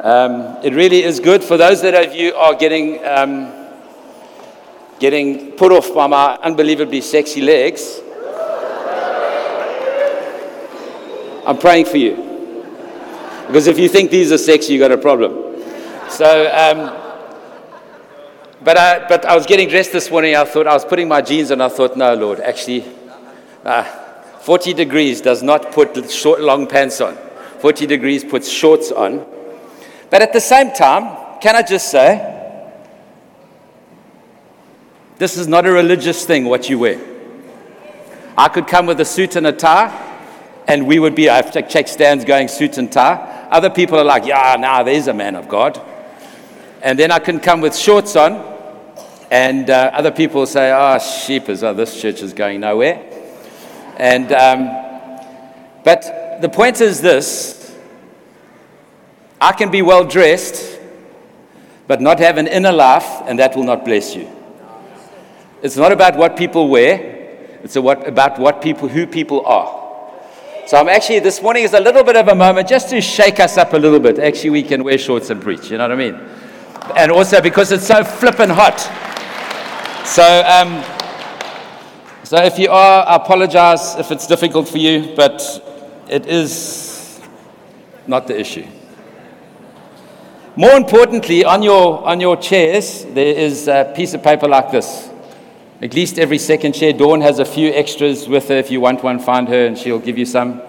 Um, it really is good for those that of you are getting um, getting put off by my unbelievably sexy legs. I'm praying for you because if you think these are sexy, you got a problem. So, um, but I, but I was getting dressed this morning. I thought I was putting my jeans on. I thought, no, Lord, actually, uh, 40 degrees does not put short, long pants on. 40 degrees puts shorts on. But at the same time, can I just say, this is not a religious thing, what you wear. I could come with a suit and a tie, and we would be, I've checked stands going suit and tie. Other people are like, yeah, now nah, there's a man of God. And then I can come with shorts on, and uh, other people say, oh, sheepers, oh, this church is going nowhere. And, um, but the point is this I can be well dressed, but not have an inner life, and that will not bless you. It's not about what people wear, it's about what people, who people are. So I'm actually, this morning is a little bit of a moment just to shake us up a little bit. Actually, we can wear shorts and preach, you know what I mean? And also because it's so flippin' hot. So, um, so if you are, I apologize if it's difficult for you, but it is not the issue. More importantly, on your, on your chairs, there is a piece of paper like this. At least every second chair. Dawn has a few extras with her. If you want one, find her and she'll give you some.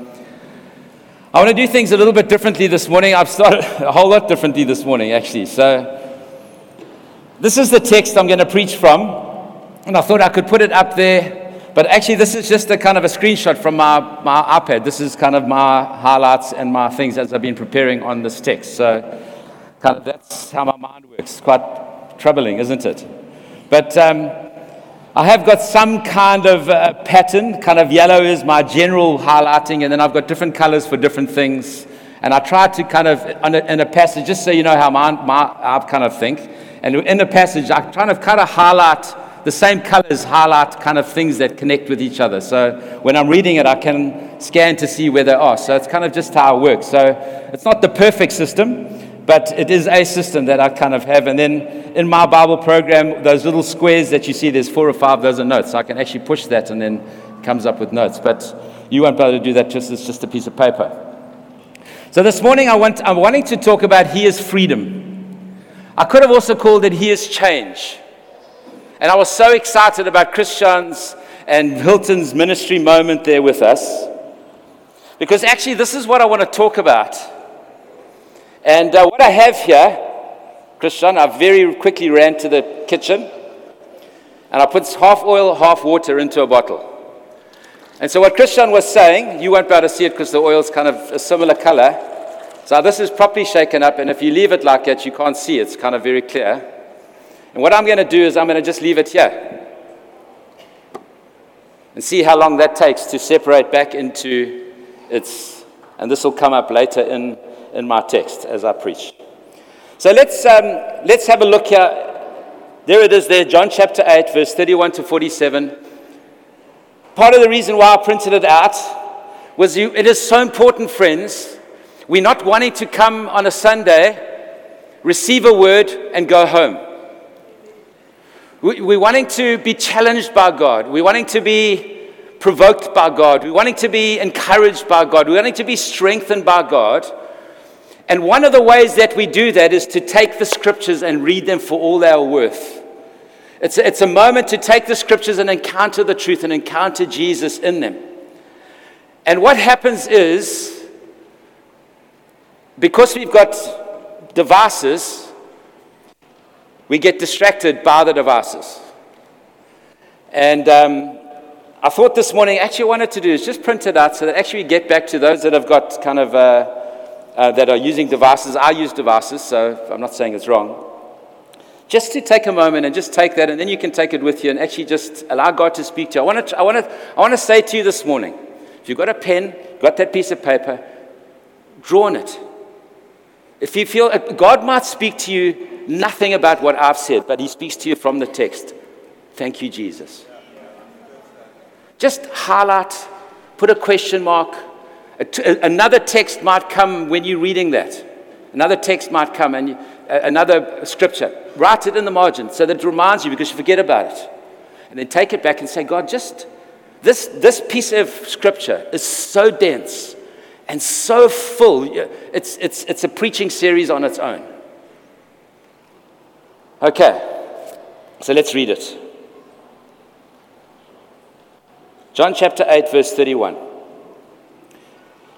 I want to do things a little bit differently this morning. I've started a whole lot differently this morning, actually. So, this is the text I'm going to preach from. And I thought I could put it up there. But actually, this is just a kind of a screenshot from my, my iPad. This is kind of my highlights and my things as I've been preparing on this text. So, Kind of, that's how my mind works. Quite troubling, isn't it? But um, I have got some kind of uh, pattern. Kind of yellow is my general highlighting, and then I've got different colors for different things. And I try to kind of, in a passage, just so you know how my, my, I kind of think. And in a passage, I try to kind of highlight the same colors, highlight kind of things that connect with each other. So when I'm reading it, I can scan to see where they are. So it's kind of just how it works. So it's not the perfect system, but it is a system that I kind of have. And then in my Bible program, those little squares that you see, there's four or five, those are notes. So I can actually push that and then comes up with notes. But you won't be able to do that, just it's just a piece of paper. So this morning I want, I'm wanting to talk about He is freedom. I could have also called it He is change. And I was so excited about Christian's and Hilton's ministry moment there with us. Because actually, this is what I want to talk about. And uh, what I have here, Christian, I very quickly ran to the kitchen and I put half oil, half water into a bottle. And so, what Christian was saying, you won't be able to see it because the oil's kind of a similar color. So, this is properly shaken up, and if you leave it like that, you can't see it's kind of very clear. And what I'm going to do is, I'm going to just leave it here and see how long that takes to separate back into its, and this will come up later in in my text as I preach. So let's, um, let's have a look here. There it is there, John chapter 8, verse 31 to 47. Part of the reason why I printed it out was you, it is so important, friends. We're not wanting to come on a Sunday, receive a word, and go home. We're wanting to be challenged by God. We're wanting to be provoked by God. We're wanting to be encouraged by God. We're wanting to be strengthened by God. And one of the ways that we do that is to take the scriptures and read them for all they are worth. It's a, it's a moment to take the scriptures and encounter the truth and encounter Jesus in them. And what happens is, because we've got devices, we get distracted by the devices. And um, I thought this morning, actually, I wanted to do is just print it out so that actually we get back to those that have got kind of. Uh, uh, that are using devices. I use devices, so I'm not saying it's wrong. Just to take a moment and just take that, and then you can take it with you and actually just allow God to speak to you. I want to, I want to, I want to say to you this morning if you've got a pen, got that piece of paper, draw on it. If you feel God might speak to you nothing about what I've said, but He speaks to you from the text. Thank you, Jesus. Just highlight, put a question mark, Another text might come when you're reading that. Another text might come and you, another scripture. Write it in the margin so that it reminds you because you forget about it. And then take it back and say, God, just this, this piece of scripture is so dense and so full. It's, it's, it's a preaching series on its own. Okay, so let's read it. John chapter 8, verse 31.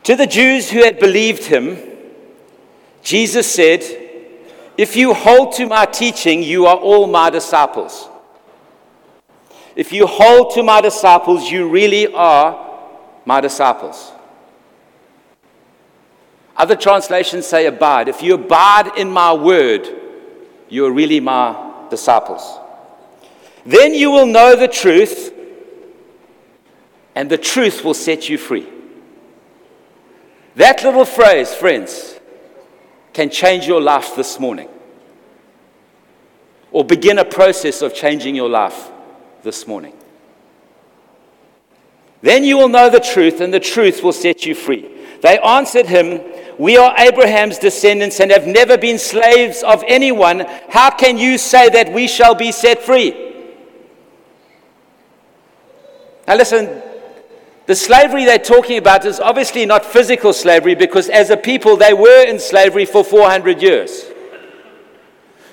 To the Jews who had believed him, Jesus said, If you hold to my teaching, you are all my disciples. If you hold to my disciples, you really are my disciples. Other translations say abide. If you abide in my word, you are really my disciples. Then you will know the truth, and the truth will set you free. That little phrase, friends, can change your life this morning or begin a process of changing your life this morning. Then you will know the truth, and the truth will set you free. They answered him, We are Abraham's descendants and have never been slaves of anyone. How can you say that we shall be set free? Now, listen, the slavery they're talking about is obviously not physical slavery because, as a people, they were in slavery for 400 years.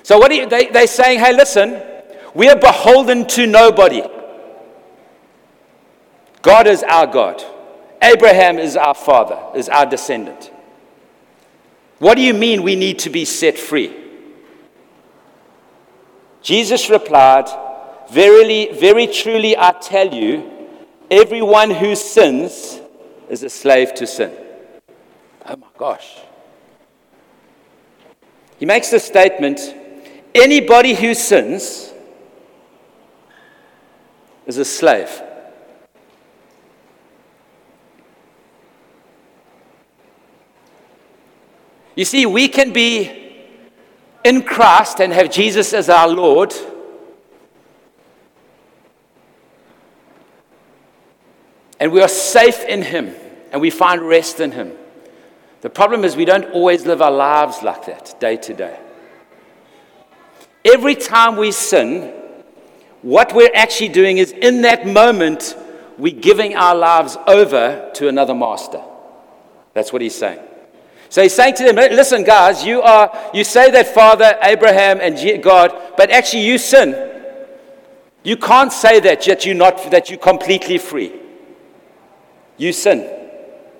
So, what you, they, they're saying, hey, listen, we are beholden to nobody. God is our God. Abraham is our father, is our descendant. What do you mean we need to be set free? Jesus replied, Verily, very truly, I tell you, Everyone who sins is a slave to sin. Oh my gosh. He makes the statement anybody who sins is a slave. You see, we can be in Christ and have Jesus as our Lord And we are safe in Him and we find rest in Him. The problem is we don't always live our lives like that day to day. Every time we sin, what we're actually doing is in that moment, we're giving our lives over to another master. That's what he's saying. So he's saying to them, listen, guys, you, are, you say that Father, Abraham, and God, but actually you sin. You can't say that yet you're not, that you're completely free you sin,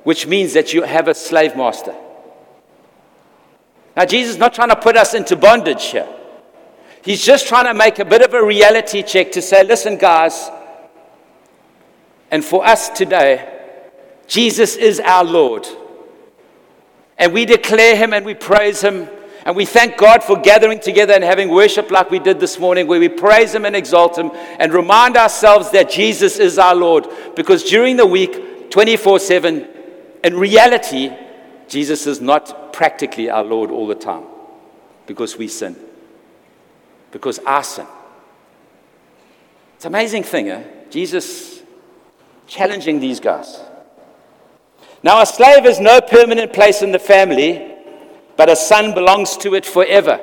which means that you have a slave master. Now, Jesus is not trying to put us into bondage here. He's just trying to make a bit of a reality check to say, listen, guys, and for us today, Jesus is our Lord. And we declare him and we praise him and we thank God for gathering together and having worship like we did this morning, where we praise Him and exalt Him and remind ourselves that Jesus is our Lord. Because during the week, 24 7. In reality, Jesus is not practically our Lord all the time because we sin, because I sin. It's an amazing thing, eh? Jesus challenging these guys. Now, a slave has no permanent place in the family, but a son belongs to it forever.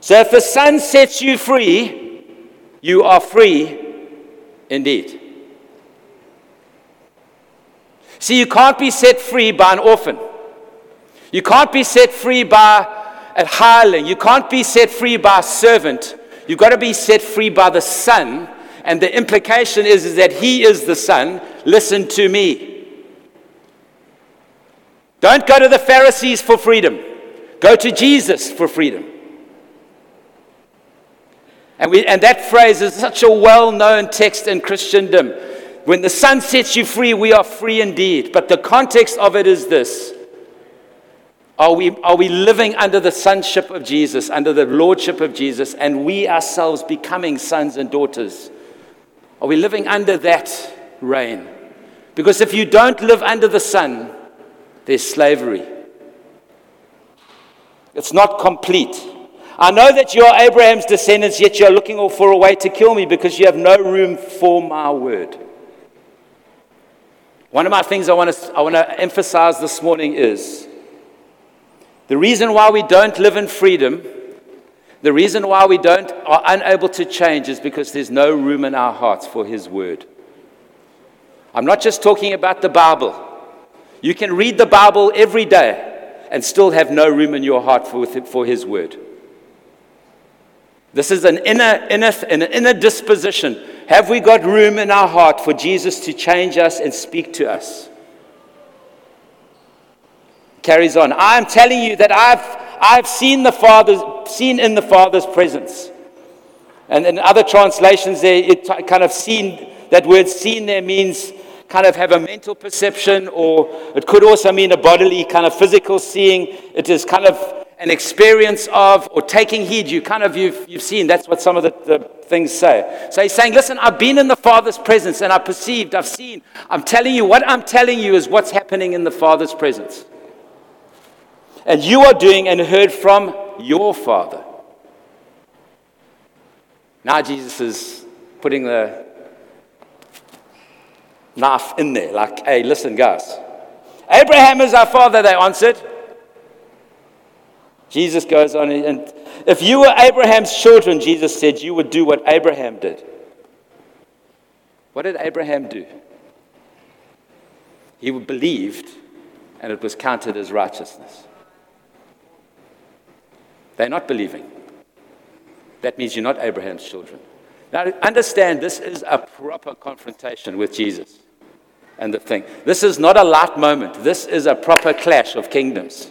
So if the son sets you free, you are free indeed. See, you can't be set free by an orphan. You can't be set free by a hireling. You can't be set free by a servant. You've got to be set free by the Son. And the implication is, is that He is the Son. Listen to me. Don't go to the Pharisees for freedom, go to Jesus for freedom. And, we, and that phrase is such a well known text in Christendom. When the son sets you free, we are free indeed. But the context of it is this Are we, are we living under the sonship of Jesus, under the lordship of Jesus, and we ourselves becoming sons and daughters? Are we living under that reign? Because if you don't live under the son, there's slavery. It's not complete. I know that you are Abraham's descendants, yet you are looking for a way to kill me because you have no room for my word. One of my things I want to, I want to emphasize this morning is The reason why we don't live in freedom, the reason why we don't are unable to change is because there's no room in our hearts for his word. I'm not just talking about the Bible. You can read the Bible every day and still have no room in your heart for, for his word. This is an inner, inner, an inner disposition. Have we got room in our heart for Jesus to change us and speak to us? Carries on. I'm telling you that I've, I've seen the Father, seen in the Father's presence. And in other translations, there, it kind of seen, that word seen there means kind of have a mental perception, or it could also mean a bodily, kind of physical seeing. It is kind of an experience of or taking heed. You kind of, you've, you've seen, that's what some of the, the things say. So he's saying, listen, I've been in the Father's presence and I've perceived, I've seen. I'm telling you, what I'm telling you is what's happening in the Father's presence. And you are doing and heard from your Father. Now Jesus is putting the knife in there, like, hey, listen, guys. Abraham is our father, they answered. Jesus goes on, and if you were Abraham's children, Jesus said, you would do what Abraham did. What did Abraham do? He believed, and it was counted as righteousness. They're not believing. That means you're not Abraham's children. Now, understand this is a proper confrontation with Jesus and the thing. This is not a light moment, this is a proper clash of kingdoms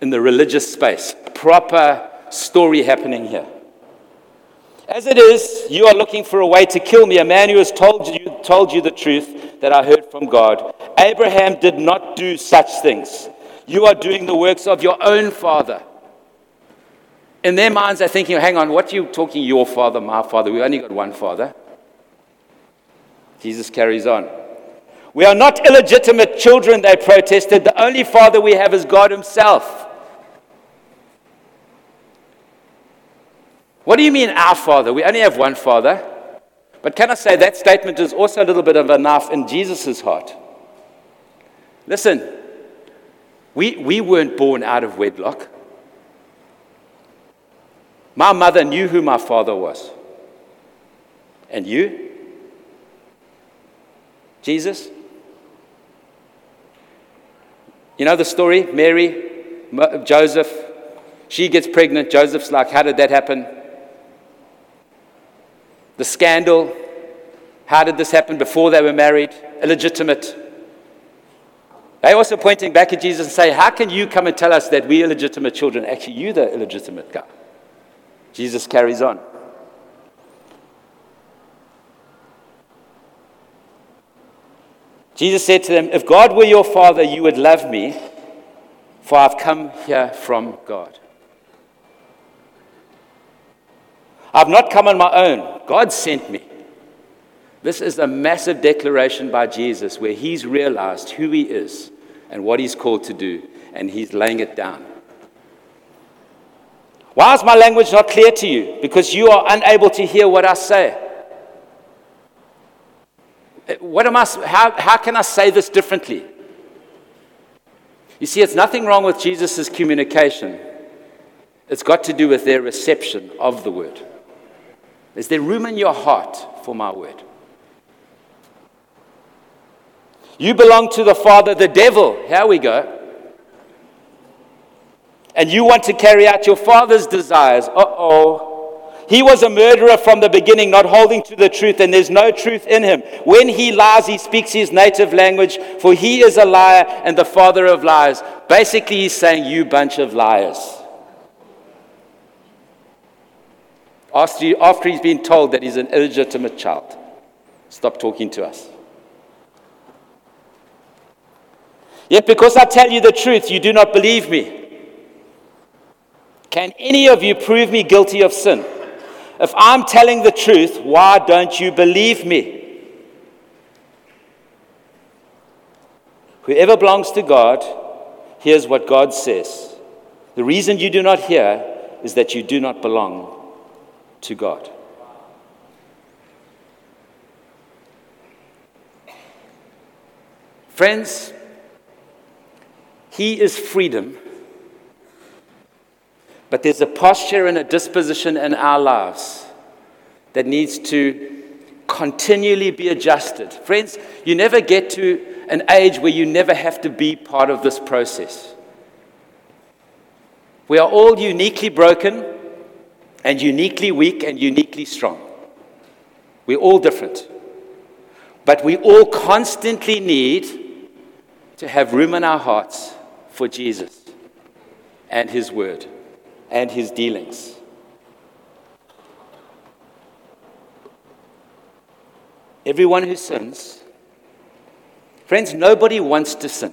in the religious space. Proper story happening here. As it is, you are looking for a way to kill me, a man who has told you, told you the truth that I heard from God. Abraham did not do such things. You are doing the works of your own father. In their minds, they're thinking, hang on, what are you talking, your father, my father? We only got one father. Jesus carries on. We are not illegitimate children, they protested. The only father we have is God Himself. What do you mean, our Father? We only have one Father. But can I say that statement is also a little bit of a knife in Jesus' heart? Listen, we, we weren't born out of wedlock. My mother knew who my father was. And you? Jesus? You know the story? Mary, Joseph, she gets pregnant. Joseph's like, How did that happen? The scandal. How did this happen before they were married? Illegitimate. They're also pointing back at Jesus and say, How can you come and tell us that we're illegitimate children? Actually, you're the illegitimate guy. Jesus carries on. Jesus said to them, If God were your father, you would love me, for I've come here from God. I've not come on my own. God sent me. This is a massive declaration by Jesus where he's realized who he is and what he's called to do, and he's laying it down. Why is my language not clear to you? Because you are unable to hear what I say. Eh, what am I, how, how can I say this differently? You see, it's nothing wrong with Jesus' communication. It's got to do with their reception of the word. Is there room in your heart for my word? You belong to the Father, the devil. Here we go. And you want to carry out your father's desires. Uh oh. He was a murderer from the beginning, not holding to the truth, and there's no truth in him. When he lies, he speaks his native language, for he is a liar and the father of lies. Basically, he's saying, You bunch of liars. After he's been told that he's an illegitimate child. Stop talking to us. Yet, because I tell you the truth, you do not believe me. Can any of you prove me guilty of sin? If I'm telling the truth, why don't you believe me? Whoever belongs to God hears what God says. The reason you do not hear is that you do not belong to God. Friends, He is freedom But there's a posture and a disposition in our lives that needs to continually be adjusted. Friends, you never get to an age where you never have to be part of this process. We are all uniquely broken and uniquely weak and uniquely strong. We're all different. But we all constantly need to have room in our hearts for Jesus and His Word and His dealings. Everyone who sins, friends, nobody wants to sin.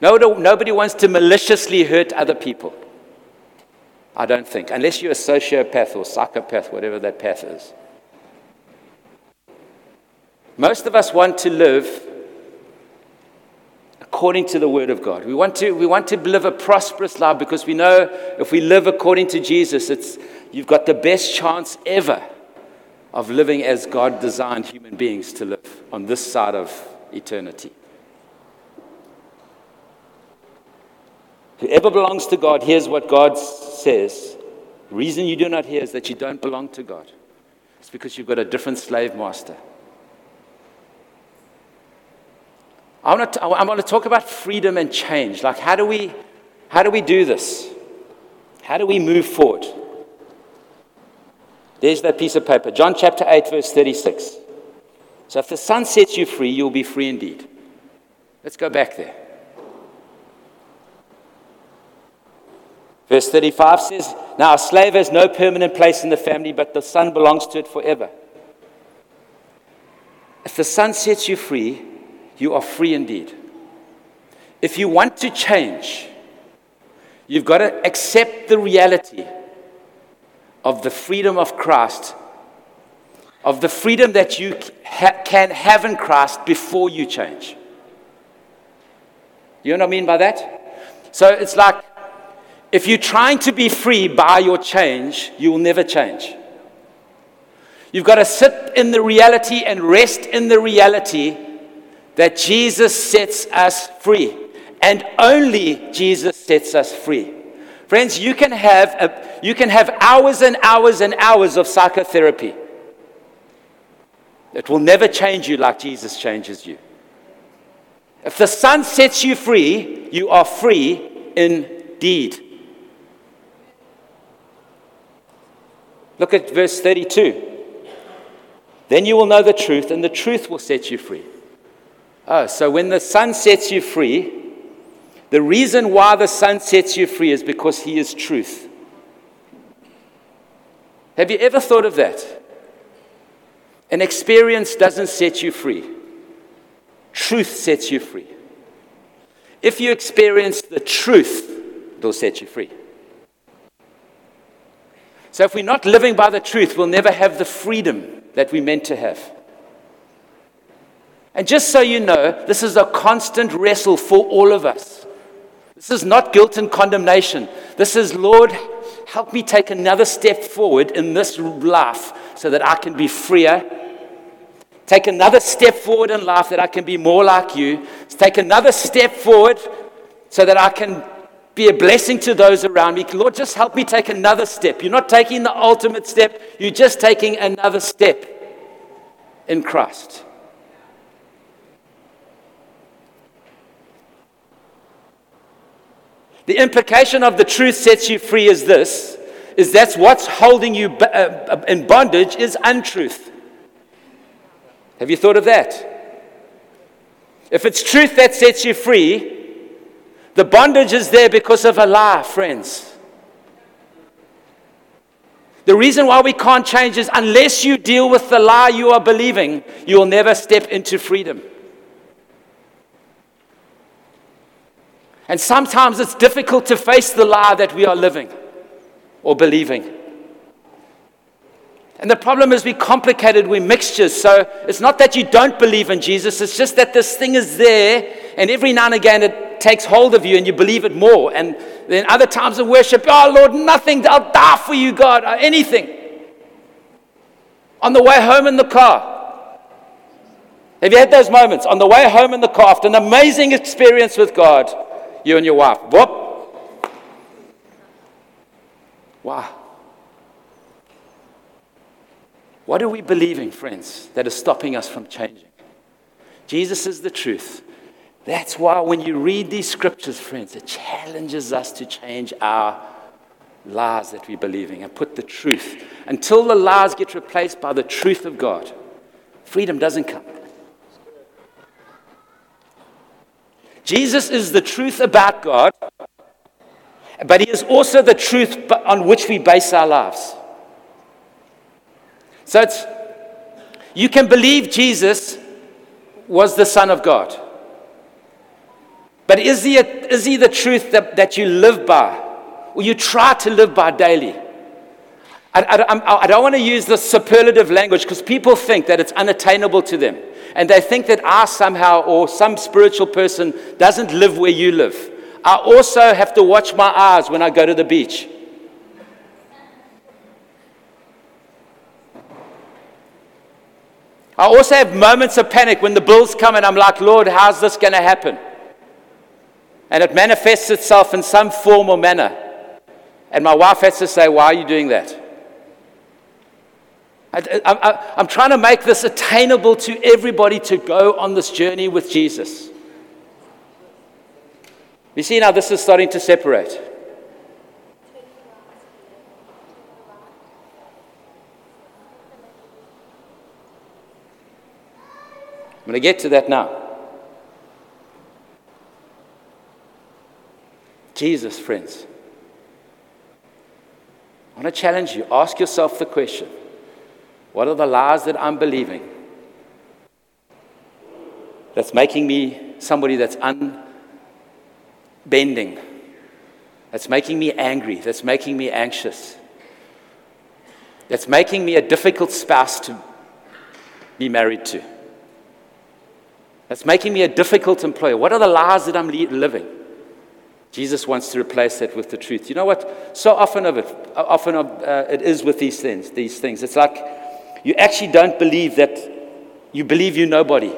Nobody wants to maliciously hurt other people. I don't think, unless you're a sociopath or psychopath, whatever that path is. Most of us want to live according to the Word of God. We want to, we want to live a prosperous life because we know if we live according to Jesus, it's, you've got the best chance ever of living as God designed human beings to live on this side of eternity. Whoever belongs to God hears what God says. The reason you do not hear is that you don't belong to God. It's because you've got a different slave master. I want to, I want to talk about freedom and change. Like, how do, we, how do we do this? How do we move forward? There's that piece of paper. John chapter 8, verse 36. So if the son sets you free, you'll be free indeed. Let's go back there. Verse 35 says, Now a slave has no permanent place in the family, but the son belongs to it forever. If the son sets you free, you are free indeed. If you want to change, you've got to accept the reality of the freedom of Christ, of the freedom that you ha- can have in Christ before you change. You know what I mean by that? So it's like if you're trying to be free by your change, you will never change. You've got to sit in the reality and rest in the reality that Jesus sets us free. And only Jesus sets us free. Friends, you can have, a, you can have hours and hours and hours of psychotherapy. It will never change you like Jesus changes you. If the Son sets you free, you are free indeed. Look at verse 32. Then you will know the truth, and the truth will set you free. Oh, so when the Son sets you free, the reason why the Son sets you free is because He is truth. Have you ever thought of that? An experience doesn't set you free, truth sets you free. If you experience the truth, it'll set you free. So if we're not living by the truth, we'll never have the freedom that we're meant to have. And just so you know, this is a constant wrestle for all of us. This is not guilt and condemnation. This is, Lord, help me take another step forward in this life so that I can be freer. Take another step forward in life that I can be more like you. Take another step forward so that I can be a blessing to those around me. Lord, just help me take another step. You're not taking the ultimate step, you're just taking another step in Christ. The implication of the truth sets you free is this is that's what's holding you uh, uh, in bondage is untruth. Have you thought of that? If it's truth that sets you free, the bondage is there because of a lie, friends. The reason why we can't change is unless you deal with the lie you are believing, you will never step into freedom. And sometimes it's difficult to face the lie that we are living or believing. And the problem is we complicated, we mixtures. So it's not that you don't believe in Jesus, it's just that this thing is there, and every now and again it takes hold of you and you believe it more. And then other times of worship, oh Lord, nothing, I'll die for you, God, uh, anything. On the way home in the car. Have you had those moments on the way home in the car after an amazing experience with God, you and your wife? Whoop. Why? What are we believing, friends, that is stopping us from changing? Jesus is the truth. That's why when you read these scriptures, friends, it challenges us to change our lies that we're believing and put the truth. Until the lies get replaced by the truth of God, freedom doesn't come. Jesus is the truth about God, but He is also the truth on which we base our lives. So it's, you can believe Jesus was the Son of God. But is he, a, is he the truth that, that you live by, or you try to live by daily? I, I, I don't want to use the superlative language because people think that it's unattainable to them. And they think that I somehow, or some spiritual person, doesn't live where you live. I also have to watch my eyes when I go to the beach. I also have moments of panic when the bills come and I'm like, Lord, how's this going to happen? And it manifests itself in some form or manner. And my wife has to say, Why are you doing that? I, am trying to make this attainable to everybody to go on this journey with Jesus. You see, now this is starting to separate. I'm going to get to that now. Jesus, friends. I want to challenge you. Ask yourself the question what are the lies that I'm believing that's making me somebody that's unbending, that's making me angry, that's making me anxious, that's making me a difficult spouse to be married to? That's making me a difficult employer. What are the lies that I'm living? Jesus wants to replace that with the truth. You know what? So often of it, often uh, it is with these things. These things. It's like you actually don't believe that you believe you're nobody.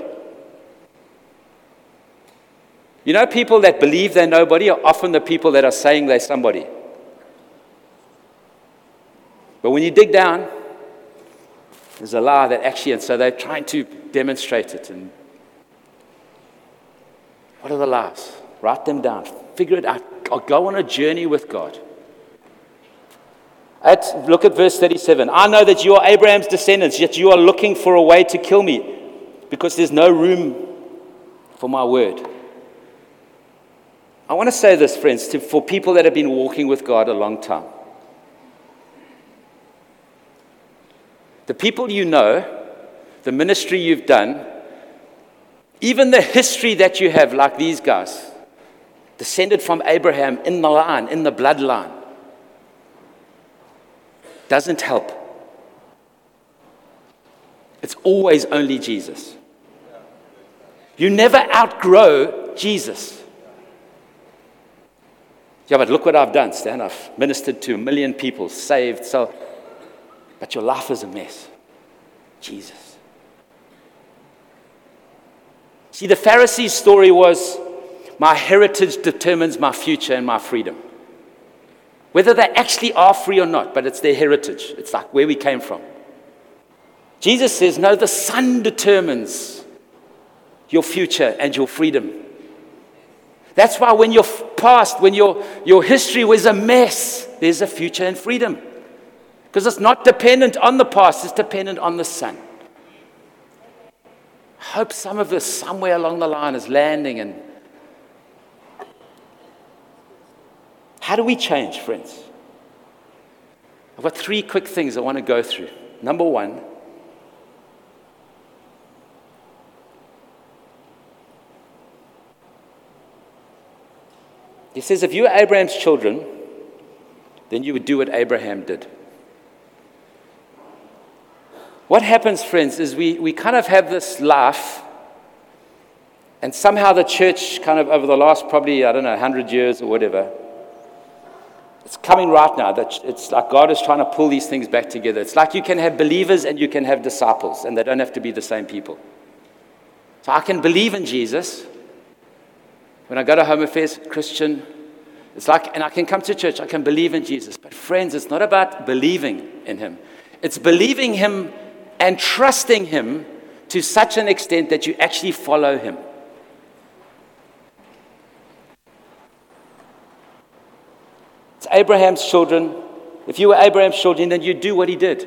You know, people that believe they're nobody are often the people that are saying they're somebody. But when you dig down, there's a lie that actually, and so they're trying to demonstrate it and what are the lies? Write them down. Figure it out. Or go on a journey with God. At, look at verse 37. I know that you are Abraham's descendants, yet you are looking for a way to kill me because there's no room for my word. I want to say this, friends, to, for people that have been walking with God a long time. The people you know, the ministry you've done, even the history that you have, like these guys, descended from Abraham in the line, in the bloodline, doesn't help. It's always only Jesus. You never outgrow Jesus. Yeah, but look what I've done, Stan. I've ministered to a million people, saved, so. But your life is a mess. Jesus. See, the Pharisees' story was my heritage determines my future and my freedom. Whether they actually are free or not, but it's their heritage. It's like where we came from. Jesus says, No, the Son determines your future and your freedom. That's why when your past, when your, your history was a mess, there's a future and freedom. Because it's not dependent on the past, it's dependent on the Son hope some of this somewhere along the line is landing and how do we change, friends? I've got three quick things I want to go through. Number one, he says, if you were Abraham's children, then you would do what Abraham did. What happens, friends, is we, we kind of have this laugh, and somehow the church, kind of over the last probably, I don't know, 100 years or whatever, it's coming right now that it's like God is trying to pull these things back together. It's like you can have believers and you can have disciples, and they don't have to be the same people. So I can believe in Jesus. When I go to Home Affairs, Christian, It's like, and I can come to church, I can believe in Jesus. But, friends, it's not about believing in Him, it's believing Him and trusting Him to such an extent that you actually follow Him. It's Abraham's children. If you were Abraham's children, then you'd do what he did.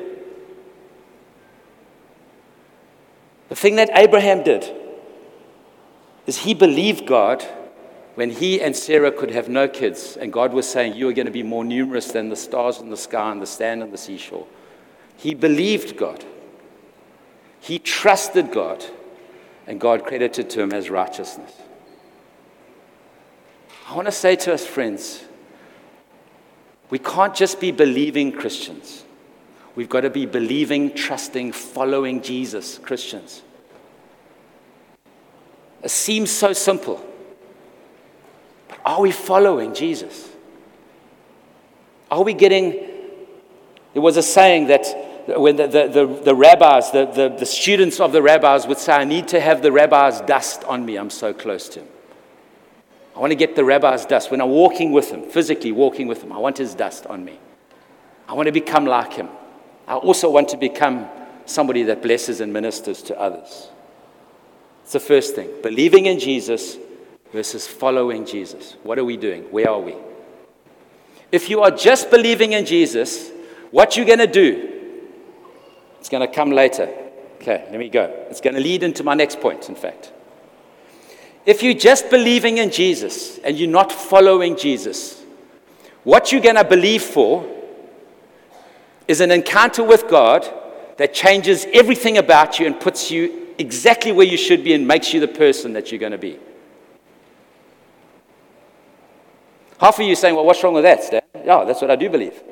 The thing that Abraham did is he believed God when he and Sarah could have no kids, and God was saying, You are going to be more numerous than the stars in the sky and the sand on the seashore. He believed God. He trusted God, and God credited to him as righteousness. I want to say to us, friends, we can't just be believing Christians. We've got to be believing, trusting, following Jesus Christians. It seems so simple. But are we following Jesus? Are we getting. There was a saying that when the, the, the, the rabbis, the, the, the students of the rabbis would say, I need to have the rabbi's dust on me, I'm so close to him. I want to get the rabbi's dust. When I'm walking with him, physically walking with him, I want his dust on me. I want to become like him. I also want to become somebody that blesses and ministers to others. It's the first thing. Believing in Jesus versus following Jesus. What are we doing? Where are we? If you are just believing in Jesus, what you're going to do, it's going to come later. Okay, let me go. It's going to lead into my next point, in fact. If you're just believing in Jesus and you're not following Jesus, what you're going to believe for is an encounter with God that changes everything about you and puts you exactly where you should be and makes you the person that you're going to be. Half of you saying, Well, what's wrong with that? Yeah, that's what I do believe.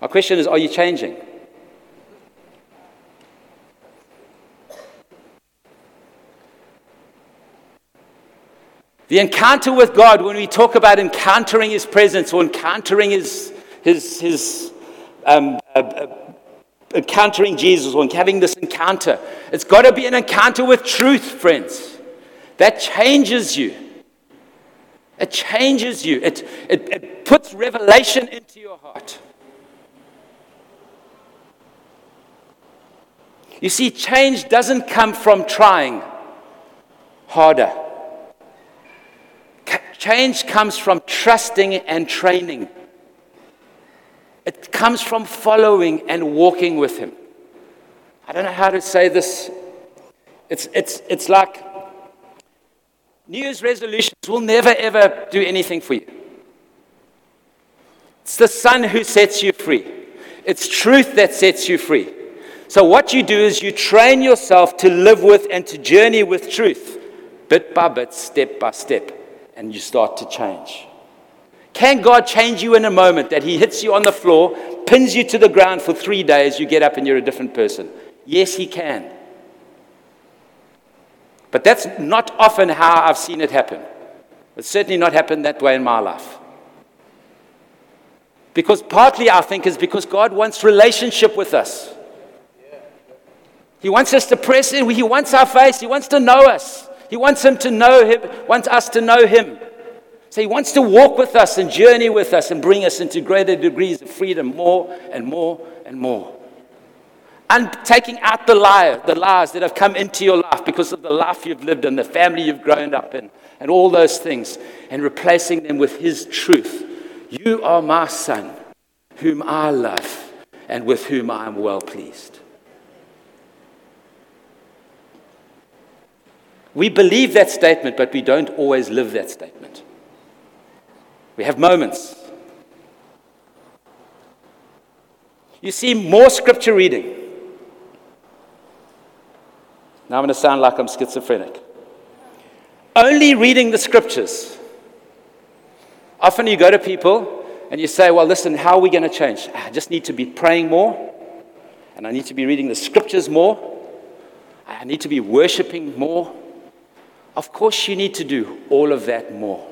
My question is, are you changing? The encounter with God, when we talk about encountering His presence or encountering His, his, his um, uh, uh, encountering Jesus or having this encounter, it's got to be an encounter with truth, friends. That changes you. It changes you. It, it, it puts revelation into your heart. You see, change doesn't come from trying harder. Change comes from trusting and training. It comes from following and walking with Him. I don't know how to say this. It's, it's, it's like New Year's resolutions will never ever do anything for you. It's the Son who sets you free, it's truth that sets you free. So, what you do is you train yourself to live with and to journey with truth, bit by bit, step by step and you start to change. Can God change you in a moment that He hits you on the floor, pins you to the ground for three days, you get up and you're a different person? Yes, He can. But that's not often how I've seen it happen. It's certainly not happened that way in my life. Because partly I think is because God wants relationship with us. He wants us to press in. He wants our face. He wants to know us. He wants him to know him, wants us to know him. So he wants to walk with us and journey with us and bring us into greater degrees of freedom, more and more and more. And taking out the lies, the lies that have come into your life because of the life you've lived and the family you've grown up in, and all those things, and replacing them with his truth. You are my son, whom I love, and with whom I am well pleased. We believe that statement, but we don't always live that statement. We have moments. You see, more scripture reading. Now I'm going to sound like I'm schizophrenic. Only reading the scriptures. Often you go to people and you say, Well, listen, how are we going to change? Ah, I just need to be praying more, and I need to be reading the scriptures more, I need to be worshiping more. Of course, you need to do all of that more.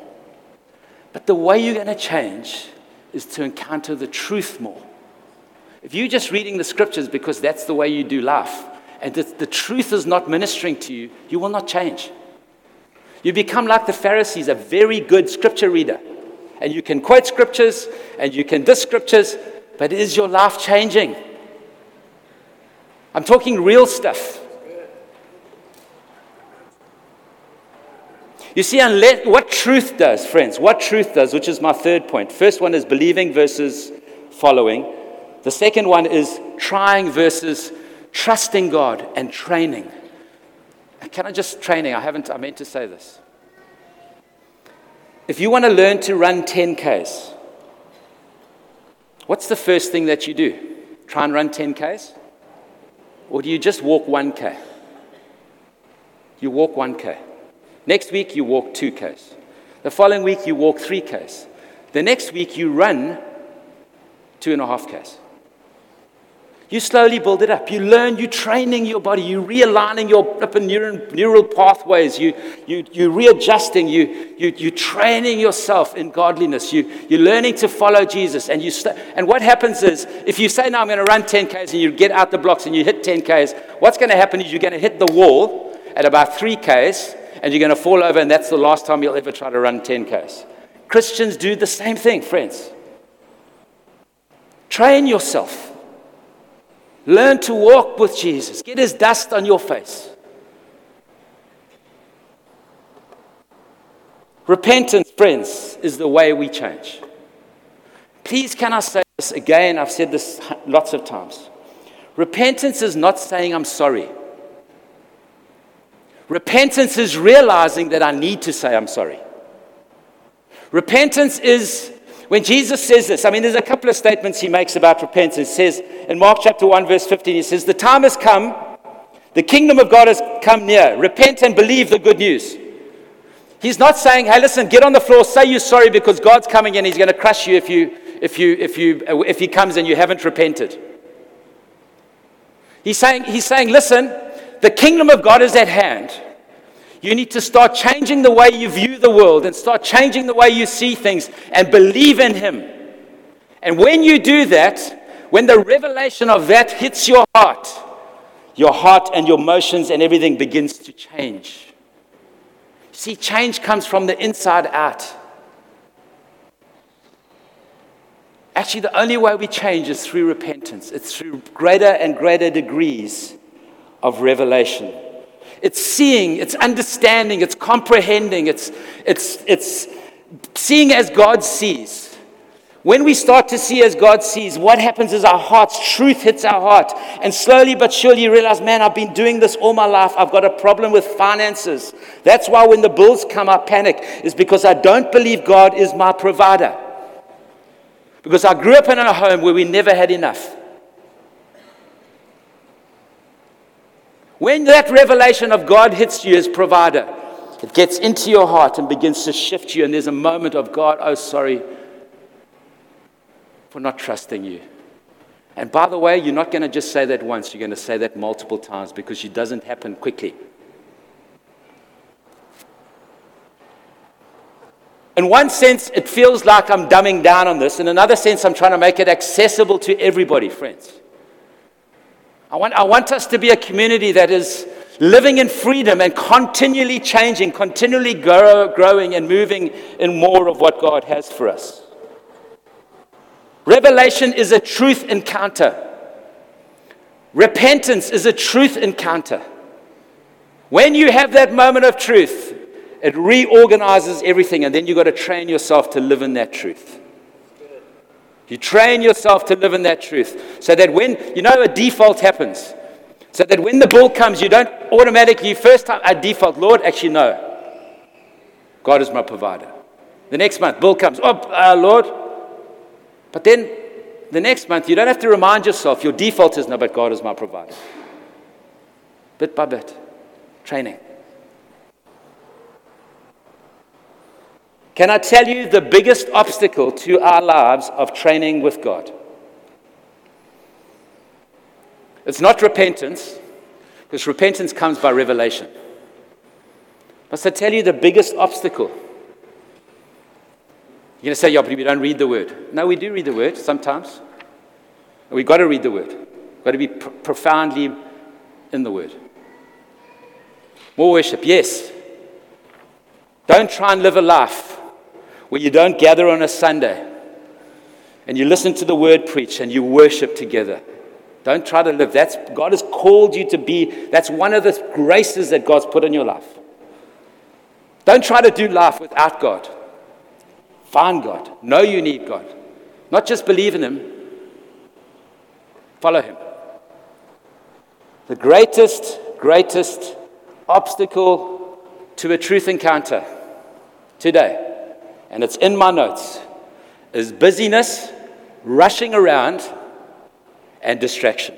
But the way you're going to change is to encounter the truth more. If you're just reading the scriptures because that's the way you do life, and the, the truth is not ministering to you, you will not change. You become like the Pharisees, a very good scripture reader, and you can quote scriptures and you can diss scriptures, but is your life changing? I'm talking real stuff. You see, unless, what truth does, friends, what truth does, which is my third point. First one is believing versus following. The second one is trying versus trusting God and training. Can I just training? I haven't, I meant to say this. If you want to learn to run 10Ks, what's the first thing that you do? Try and run 10Ks? Or do you just walk 1K? You walk 1K. Next week, you walk 2Ks. The following week, you walk 3Ks. The next week, you run 2.5Ks. You slowly build it up. You learn, you're training your body, you're realigning your neural, neural pathways, you, you, you're readjusting, you, you, you're training yourself in godliness. You, you're learning to follow Jesus. And, you st- and what happens is, if you say, Now I'm going to run 10Ks, and you get out the blocks and you hit 10Ks, what's going to happen is you're going to hit the wall at about 3Ks, and you're going to fall over, and that's the last time you'll ever try to run 10Ks. Christians do the same thing, friends. Train yourself. Learn to walk with Jesus. Get his dust on your face. Repentance, friends, is the way we change. Please, can I say this again? I've said this lots of times. Repentance is not saying I'm sorry. Repentance is realizing that I need to say I'm sorry. Repentance is when Jesus says this, I mean, there's a couple of statements he makes about repentance. He says in Mark chapter 1, verse 15, he says, The time has come, the kingdom of God has come near. Repent and believe the good news. He's not saying, hey, listen, get on the floor, say you're sorry because God's coming and he's going to crush you if, you, if, you, if, you, if he comes and you haven't repented. He's saying, he's saying, listen, the kingdom of God is at hand. You need to start changing the way you view the world and start changing the way you see things and believe in Him. And when you do that, when the revelation of that hits your heart, your heart and your emotions and everything begins to change. See, change comes from the inside out. Actually, the only way we change is through repentance, it's through greater and greater degrees of revelation. It's seeing, it's understanding, it's comprehending, it's, it's, it's seeing as God sees. When we start to see as God sees, what happens is our hearts, truth hits our heart. And slowly but surely you realize, man, I've been doing this all my life. I've got a problem with finances. That's why when the bills come, I panic, is because I don't believe God is my provider. Because I grew up in a home where we never had enough. When that revelation of God hits you as provider, it gets into your heart and begins to shift you, and there's a moment of God, oh, sorry for not trusting you. And by the way, you're not going to just say that once, you're going to say that multiple times because it doesn't happen quickly. In one sense, it feels like I'm dumbing down on this. In another sense, I'm trying to make it accessible to everybody, friends. I want, I want us to be a community that is living in freedom and continually changing, continually grow, growing and moving in more of what God has for us. Revelation is a truth encounter. Repentance is a truth encounter. When you have that moment of truth, it reorganizes everything, and then you've got to train yourself to live in that truth. You train yourself to live in that truth so that when, you know, a default happens. So that when the bill comes, you don't automatically, first time, a default, Lord, actually, no. God is my provider. The next month, bill comes, oh, uh, Lord. But then the next month, you don't have to remind yourself, your default is, no, but God is my provider. Bit by bit, training. Can I tell you the biggest obstacle to our lives of training with God? It's not repentance, because repentance comes by revelation. Must I tell you the biggest obstacle? You're going to say, yeah, but we don't read the word. No, we do read the word sometimes. We've got to read the word. We've got to be pr- profoundly in the word. More worship, yes. Don't try and live a life where you don't gather on a Sunday and you listen to the word preached and you worship together. Don't try to live. That's God has called you to be. That's one of the graces that God's put in your life. Don't try to do life without God. Find God. Know you need God. Not just believe in Him, follow Him. The greatest, greatest obstacle to a truth encounter today, and it's in my notes, is busyness, rushing around, and distraction.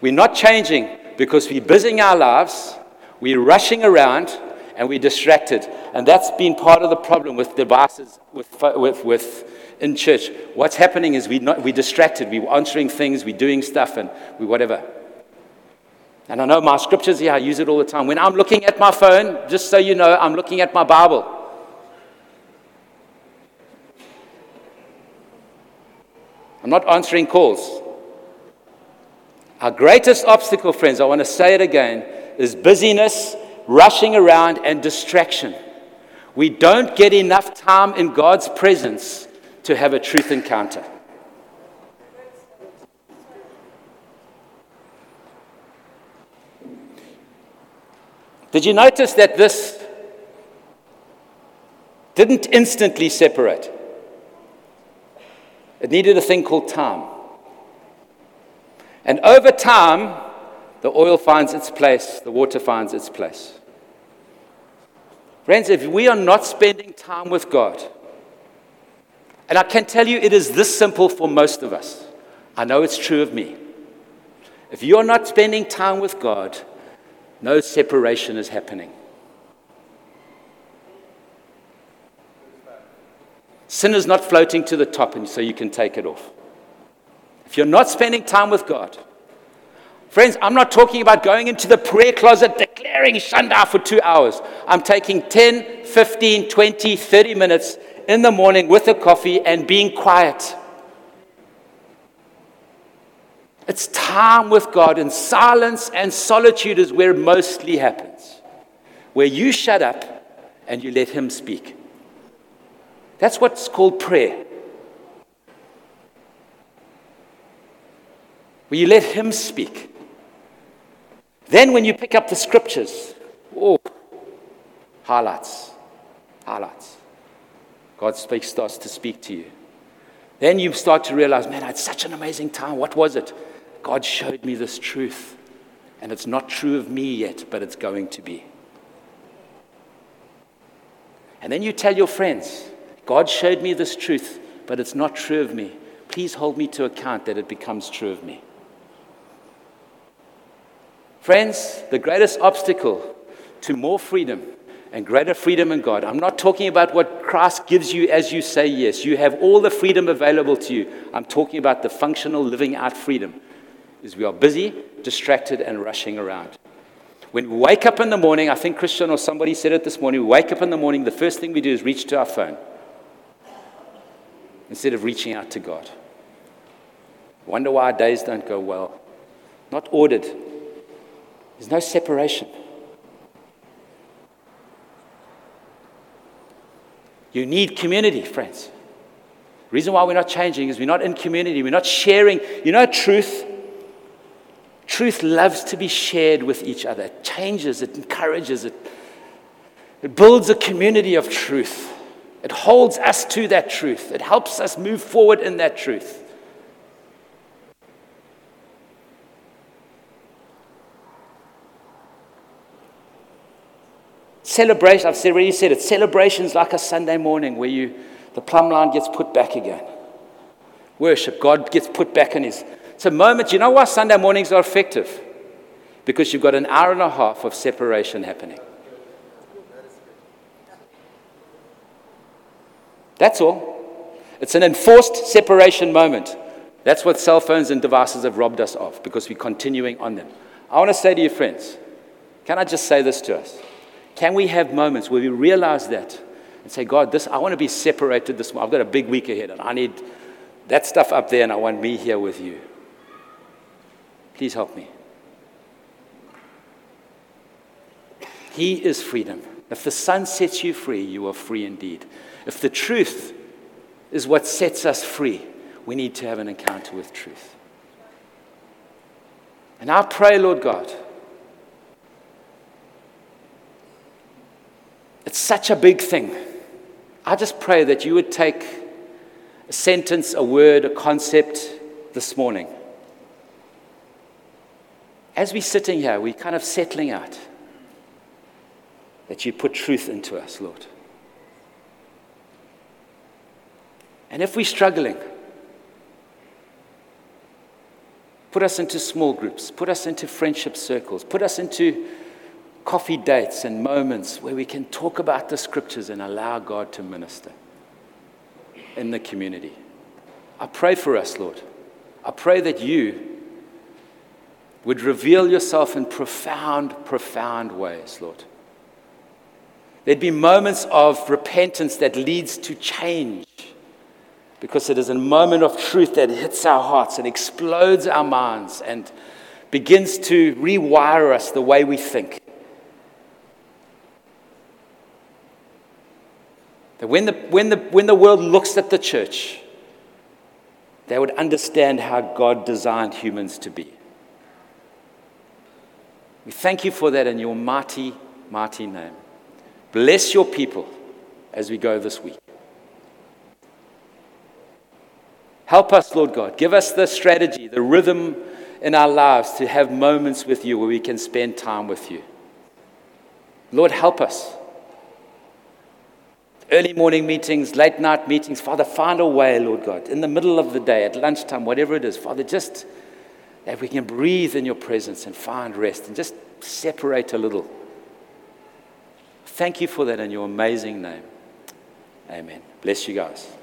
We're not changing because we're busying our lives, we're rushing around, and we're distracted. And that's been part of the problem with devices with, with, with in church. What's happening is we not, we're distracted, we're answering things, we're doing stuff, and we whatever. And I know my scriptures here, I use it all the time. When I'm looking at my phone, just so you know, I'm looking at my Bible. I'm not answering calls. Our greatest obstacle, friends, I want to say it again, is busyness, rushing around, and distraction. We don't get enough time in God's presence to have a truth encounter. Did you notice that this didn't instantly separate? It needed a thing called time. And over time, the oil finds its place, the water finds its place. Friends, if we are not spending time with God, and I can tell you it is this simple for most of us, I know it's true of me. If you're not spending time with God, no separation is happening. Sin is not floating to the top, and so you can take it off. If you're not spending time with God, friends, I'm not talking about going into the prayer closet declaring Shanda for two hours. I'm taking 10, 15, 20, 30 minutes in the morning with a coffee and being quiet. It's time with God, and silence and solitude is where it mostly happens, where you shut up and you let Him speak. That's what's called prayer. Where you let Him speak. Then, when you pick up the scriptures, oh, highlights, highlights. God speaks, starts to speak to you. Then you start to realize, man, I had such an amazing time. What was it? God showed me this truth. And it's not true of me yet, but it's going to be. And then you tell your friends, God showed me this truth, but it's not true of me. Please hold me to account that it becomes true of me. Friends, the greatest obstacle to more freedom and greater freedom in God, I'm not talking about what Christ gives you as you say yes. You have all the freedom available to you. I'm talking about the functional living out freedom. Is we are busy, distracted, and rushing around. When we wake up in the morning, I think Christian or somebody said it this morning, we wake up in the morning, the first thing we do is reach to our phone instead of reaching out to God. Wonder why our days don't go well. Not ordered. There's no separation. You need community, friends. The reason why we're not changing is we're not in community. We're not sharing. You know, truth. Truth loves to be shared with each other. It changes, it encourages, it, it builds a community of truth. It holds us to that truth, it helps us move forward in that truth. Celebration, I've already said it, celebrations like a Sunday morning where you, the plumb line gets put back again. Worship, God gets put back in his. It's a moment, you know why Sunday mornings are effective? Because you've got an hour and a half of separation happening. That's all. It's an enforced separation moment. That's what cell phones and devices have robbed us of because we're continuing on them. I want to say to you, friends, can I just say this to us? Can we have moments where we realize that and say, God, this I want to be separated this morning. I've got a big week ahead and I need that stuff up there and I want me here with you. Please help me. He is freedom. If the Son sets you free, you are free indeed. If the truth is what sets us free, we need to have an encounter with truth. And I pray, Lord God, it's such a big thing. I just pray that you would take a sentence, a word, a concept this morning. As we're sitting here, we're kind of settling out that you put truth into us, Lord. And if we're struggling, put us into small groups, put us into friendship circles, put us into coffee dates and moments where we can talk about the scriptures and allow God to minister in the community. I pray for us, Lord. I pray that you would reveal yourself in profound, profound ways, Lord. There'd be moments of repentance that leads to change because it is a moment of truth that hits our hearts and explodes our minds and begins to rewire us the way we think. That when the, when, the, when the world looks at the church, they would understand how God designed humans to be. We thank you for that in your mighty, mighty name. Bless your people as we go this week. Help us, Lord God. Give us the strategy, the rhythm in our lives to have moments with you where we can spend time with you. Lord, help us. Early morning meetings, late night meetings, Father, find a way, Lord God, in the middle of the day, at lunchtime, whatever it is, Father, just that we can breathe in your presence and find rest and just separate a little. Thank you for that in your amazing name. Amen. Bless you guys.